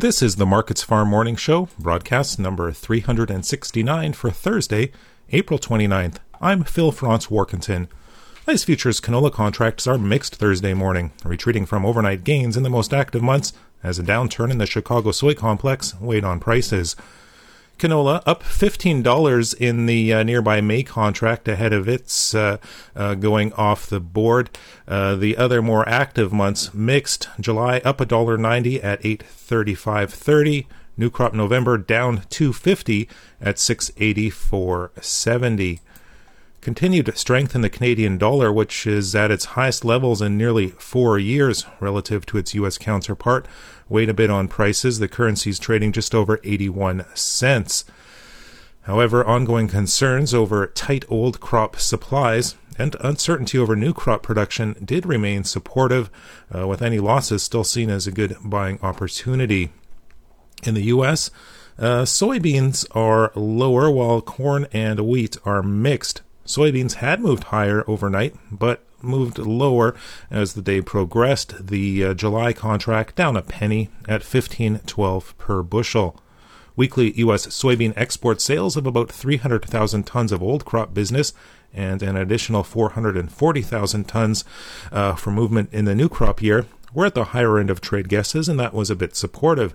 This is the Markets Farm Morning Show, broadcast number 369 for Thursday, April 29th. I'm Phil Franz Warkentin. ICE futures canola contracts are mixed Thursday morning, retreating from overnight gains in the most active months as a downturn in the Chicago soy complex weighed on prices. Canola up $15 in the uh, nearby May contract ahead of its uh, uh, going off the board. Uh, the other more active months mixed. July up $1.90 at 835.30. New crop November down 250 at 684.70. Continued strength in the Canadian dollar, which is at its highest levels in nearly four years relative to its U.S. counterpart, weighed a bit on prices. The currency is trading just over 81 cents. However, ongoing concerns over tight old crop supplies and uncertainty over new crop production did remain supportive, uh, with any losses still seen as a good buying opportunity. In the U.S., uh, soybeans are lower while corn and wheat are mixed. Soybeans had moved higher overnight, but moved lower as the day progressed. The uh, July contract down a penny at 15.12 per bushel. Weekly U.S. soybean export sales of about 300,000 tons of old crop business and an additional 440,000 tons uh, for movement in the new crop year were at the higher end of trade guesses, and that was a bit supportive.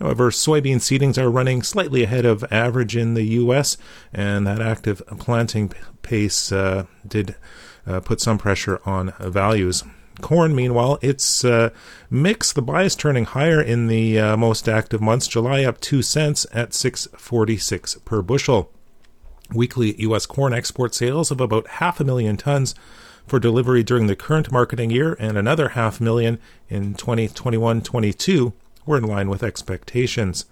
However, soybean seedings are running slightly ahead of average in the U.S., and that active planting pace uh, did uh, put some pressure on values. Corn, meanwhile, it's uh, mixed. The bias turning higher in the uh, most active months. July up two cents at 6.46 per bushel. Weekly U.S. corn export sales of about half a million tons for delivery during the current marketing year, and another half million in 2021-22 were in line with expectations.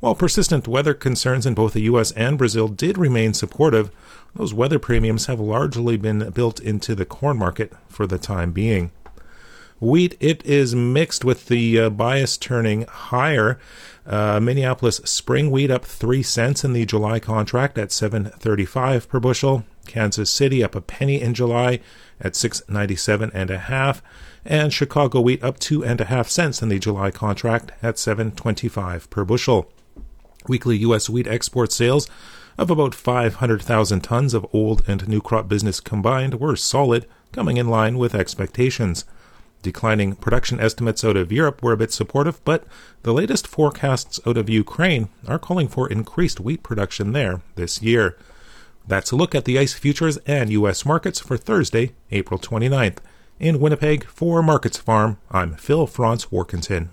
While persistent weather concerns in both the US and Brazil did remain supportive, those weather premiums have largely been built into the corn market for the time being. Wheat, it is mixed with the uh, bias turning higher. Uh, Minneapolis spring wheat up 3 cents in the July contract at 7.35 per bushel. Kansas City up a penny in July at 6.97 and a half and Chicago wheat up two and a half cents in the July contract at 7.25 per bushel. Weekly U.S. wheat export sales of about 500,000 tons of old and new crop business combined were solid, coming in line with expectations. Declining production estimates out of Europe were a bit supportive, but the latest forecasts out of Ukraine are calling for increased wheat production there this year. That's a look at the ICE futures and U.S. markets for Thursday, April 29th. In Winnipeg, for Markets Farm, I'm Phil Franz Warkentin.